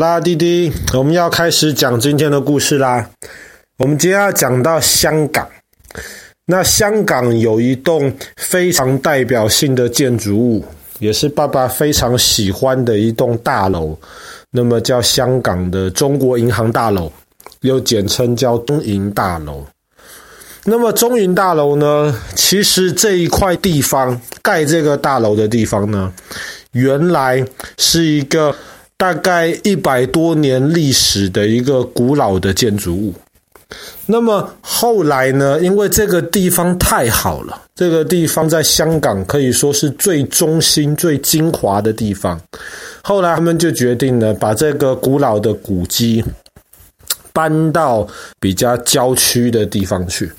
啦，弟弟，我们要开始讲今天的故事啦。我们今天要讲到香港。那香港有一栋非常代表性的建筑物，也是爸爸非常喜欢的一栋大楼，那么叫香港的中国银行大楼，又简称叫中银大楼。那么中银大楼呢，其实这一块地方盖这个大楼的地方呢，原来是一个。大概一百多年历史的一个古老的建筑物，那么后来呢，因为这个地方太好了，这个地方在香港可以说是最中心、最精华的地方。后来他们就决定了把这个古老的古迹搬到比较郊区的地方去，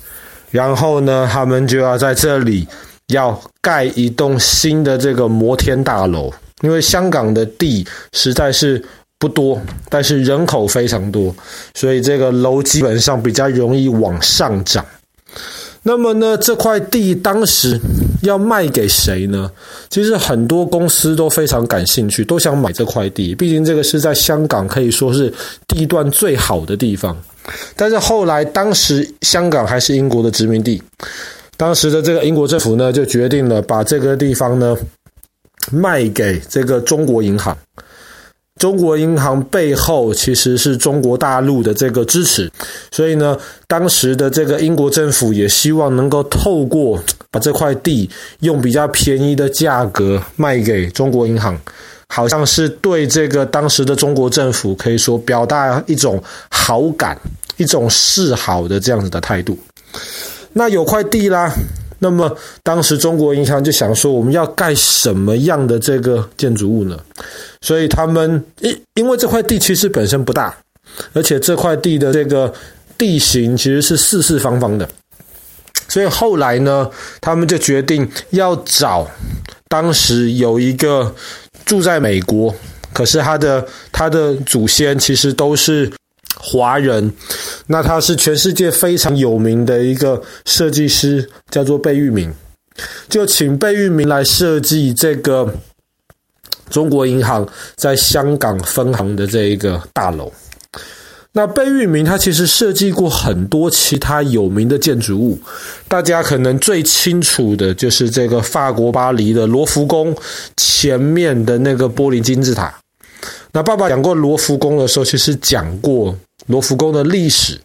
然后呢，他们就要在这里要盖一栋新的这个摩天大楼。因为香港的地实在是不多，但是人口非常多，所以这个楼基本上比较容易往上涨。那么呢，这块地当时要卖给谁呢？其实很多公司都非常感兴趣，都想买这块地。毕竟这个是在香港可以说是地段最好的地方。但是后来，当时香港还是英国的殖民地，当时的这个英国政府呢，就决定了把这个地方呢。卖给这个中国银行，中国银行背后其实是中国大陆的这个支持，所以呢，当时的这个英国政府也希望能够透过把这块地用比较便宜的价格卖给中国银行，好像是对这个当时的中国政府可以说表达一种好感、一种示好的这样子的态度。那有块地啦。那么当时中国银行就想说，我们要盖什么样的这个建筑物呢？所以他们因因为这块地其实本身不大，而且这块地的这个地形其实是四四方方的，所以后来呢，他们就决定要找当时有一个住在美国，可是他的他的祖先其实都是。华人，那他是全世界非常有名的一个设计师，叫做贝聿铭，就请贝聿铭来设计这个中国银行在香港分行的这一个大楼。那贝聿铭他其实设计过很多其他有名的建筑物，大家可能最清楚的就是这个法国巴黎的罗浮宫前面的那个玻璃金字塔。那爸爸讲过罗浮宫的时候，其实讲过。罗浮宫的历史，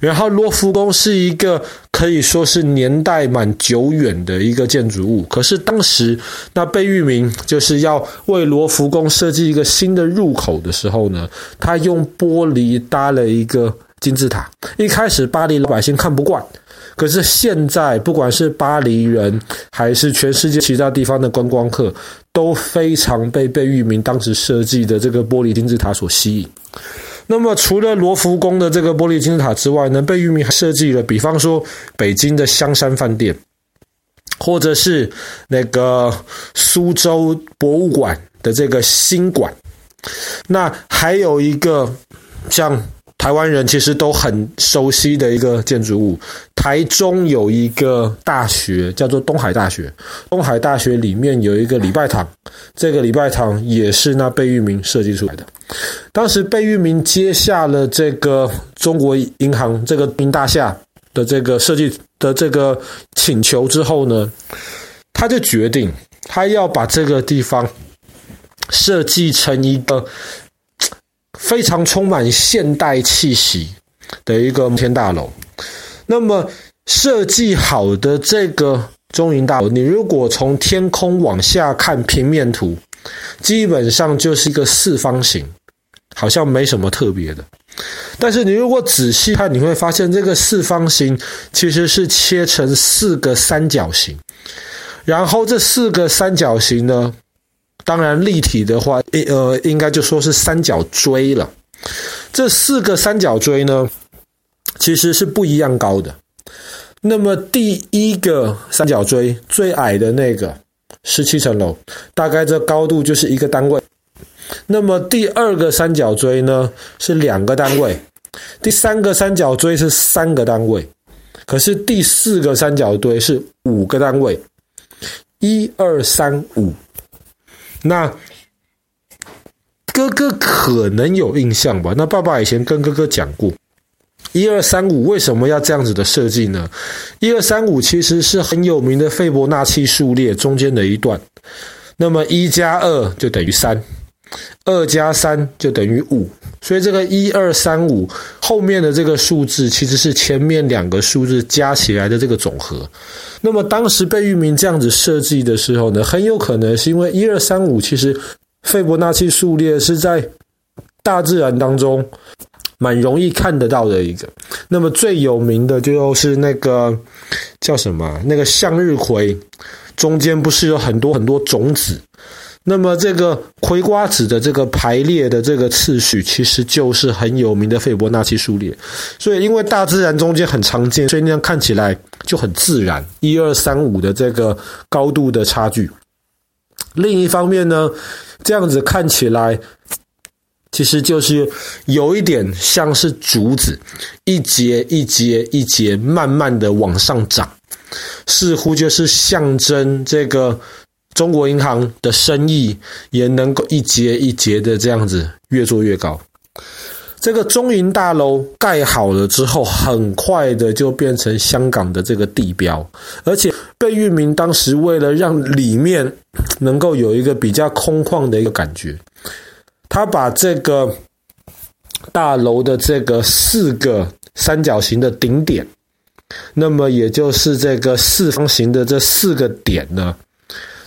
然后罗浮宫是一个可以说是年代蛮久远的一个建筑物。可是当时那贝聿铭就是要为罗浮宫设计一个新的入口的时候呢，他用玻璃搭了一个金字塔。一开始巴黎老百姓看不惯，可是现在不管是巴黎人还是全世界其他地方的观光客，都非常被贝聿铭当时设计的这个玻璃金字塔所吸引。那么，除了罗浮宫的这个玻璃金字塔之外呢，贝聿铭还设计了，比方说北京的香山饭店，或者是那个苏州博物馆的这个新馆。那还有一个像。台湾人其实都很熟悉的一个建筑物，台中有一个大学叫做东海大学，东海大学里面有一个礼拜堂，这个礼拜堂也是那贝聿铭设计出来的。当时贝聿铭接下了这个中国银行这个宾大厦的这个设计的这个请求之后呢，他就决定他要把这个地方设计成一个。非常充满现代气息的一个摩天大楼。那么设计好的这个中银大楼，你如果从天空往下看平面图，基本上就是一个四方形，好像没什么特别的。但是你如果仔细看，你会发现这个四方形其实是切成四个三角形，然后这四个三角形呢，当然，立体的话，呃，应该就说是三角锥了。这四个三角锥呢，其实是不一样高的。那么第一个三角锥最矮的那个，十七层楼，大概这高度就是一个单位。那么第二个三角锥呢，是两个单位。第三个三角锥是三个单位。可是第四个三角锥是五个单位，一二三五。那哥哥可能有印象吧？那爸爸以前跟哥哥讲过，一二三五为什么要这样子的设计呢？一二三五其实是很有名的费波纳契数列中间的一段。那么一加二就等于三，二加三就等于五，所以这个一二三五后面的这个数字其实是前面两个数字加起来的这个总和。那么当时贝聿铭这样子设计的时候呢，很有可能是因为一二三五其实斐波那契数列是在大自然当中蛮容易看得到的一个。那么最有名的就是那个叫什么？那个向日葵。中间不是有很多很多种子，那么这个葵瓜子的这个排列的这个次序，其实就是很有名的斐波那契数列。所以因为大自然中间很常见，所以那样看起来就很自然。一二三五的这个高度的差距。另一方面呢，这样子看起来，其实就是有一点像是竹子，一节一节一节慢慢的往上涨。似乎就是象征这个中国银行的生意也能够一节一节的这样子越做越高。这个中银大楼盖好了之后，很快的就变成香港的这个地标，而且贝聿铭当时为了让里面能够有一个比较空旷的一个感觉，他把这个大楼的这个四个三角形的顶点。那么也就是这个四方形的这四个点呢，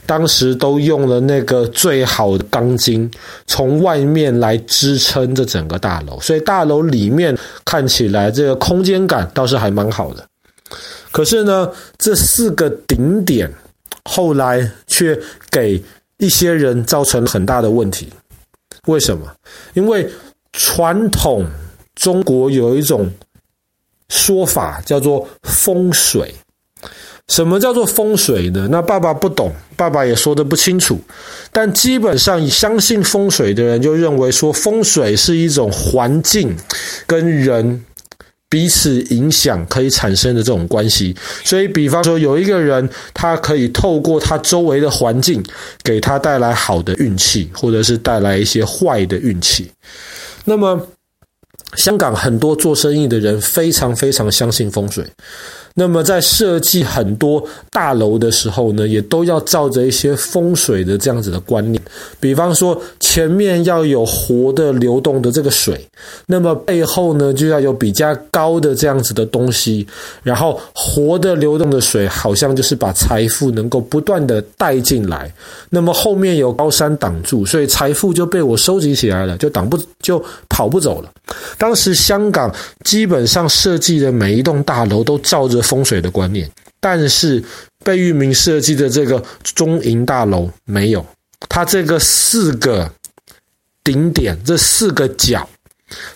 当时都用了那个最好的钢筋，从外面来支撑这整个大楼，所以大楼里面看起来这个空间感倒是还蛮好的。可是呢，这四个顶点后来却给一些人造成很大的问题。为什么？因为传统中国有一种。说法叫做风水，什么叫做风水呢？那爸爸不懂，爸爸也说得不清楚。但基本上，相信风水的人就认为说，风水是一种环境跟人彼此影响可以产生的这种关系。所以，比方说，有一个人，他可以透过他周围的环境，给他带来好的运气，或者是带来一些坏的运气。那么，香港很多做生意的人非常非常相信风水。那么在设计很多大楼的时候呢，也都要照着一些风水的这样子的观念。比方说，前面要有活的流动的这个水，那么背后呢就要有比较高的这样子的东西。然后活的流动的水，好像就是把财富能够不断的带进来。那么后面有高山挡住，所以财富就被我收集起来了，就挡不就跑不走了。当时香港基本上设计的每一栋大楼都照着风水的观念，但是贝聿铭设计的这个中银大楼没有，它这个四个顶点，这四个角，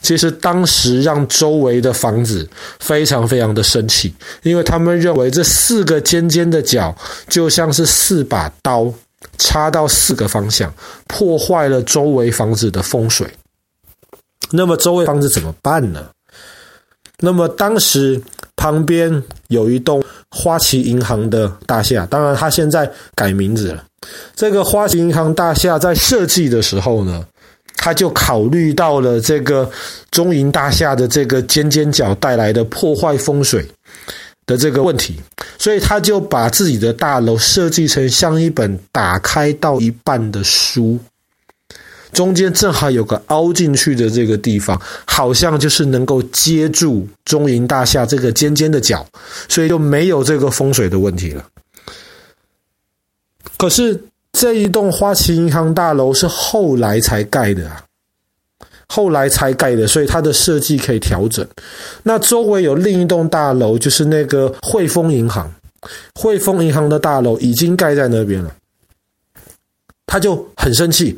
其实当时让周围的房子非常非常的生气，因为他们认为这四个尖尖的角就像是四把刀插到四个方向，破坏了周围房子的风水。那么周围房子怎么办呢？那么当时旁边有一栋花旗银行的大厦，当然它现在改名字了。这个花旗银行大厦在设计的时候呢，他就考虑到了这个中银大厦的这个尖尖角带来的破坏风水的这个问题，所以他就把自己的大楼设计成像一本打开到一半的书。中间正好有个凹进去的这个地方，好像就是能够接住中银大厦这个尖尖的角，所以就没有这个风水的问题了。可是这一栋花旗银行大楼是后来才盖的啊，后来才盖的，所以它的设计可以调整。那周围有另一栋大楼，就是那个汇丰银行，汇丰银行的大楼已经盖在那边了，他就很生气。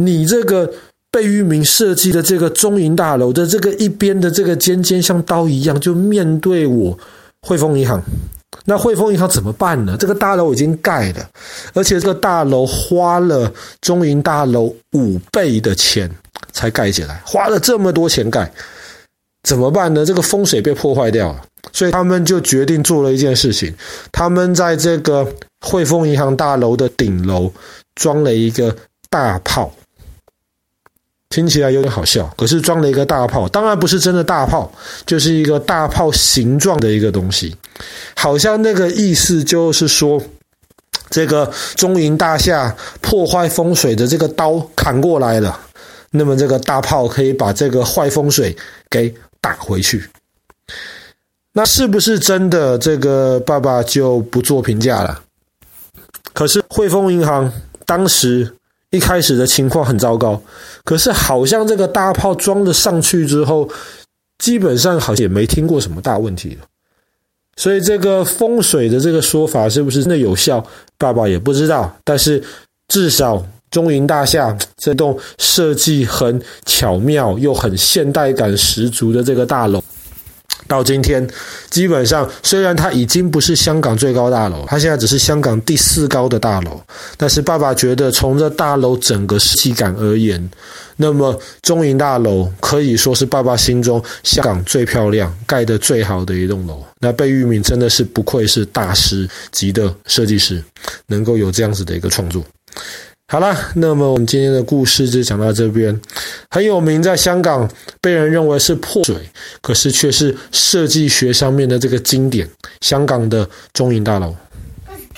你这个贝聿铭设计的这个中银大楼的这个一边的这个尖尖像刀一样，就面对我汇丰银行。那汇丰银行怎么办呢？这个大楼已经盖了，而且这个大楼花了中银大楼五倍的钱才盖起来，花了这么多钱盖，怎么办呢？这个风水被破坏掉了，所以他们就决定做了一件事情，他们在这个汇丰银行大楼的顶楼装了一个大炮。听起来有点好笑，可是装了一个大炮，当然不是真的大炮，就是一个大炮形状的一个东西，好像那个意思就是说，这个中银大厦破坏风水的这个刀砍过来了，那么这个大炮可以把这个坏风水给打回去。那是不是真的？这个爸爸就不做评价了。可是汇丰银行当时。一开始的情况很糟糕，可是好像这个大炮装了上去之后，基本上好像也没听过什么大问题了。所以这个风水的这个说法是不是真的有效？爸爸也不知道。但是至少中银大厦这栋设计很巧妙又很现代感十足的这个大楼。到今天，基本上虽然它已经不是香港最高大楼，它现在只是香港第四高的大楼，但是爸爸觉得从这大楼整个设计感而言，那么中银大楼可以说是爸爸心中香港最漂亮、盖得最好的一栋楼。那贝聿铭真的是不愧是大师级的设计师，能够有这样子的一个创作。好啦，那么我们今天的故事就讲到这边。很有名，在香港被人认为是破水，可是却是设计学上面的这个经典——香港的中银大楼。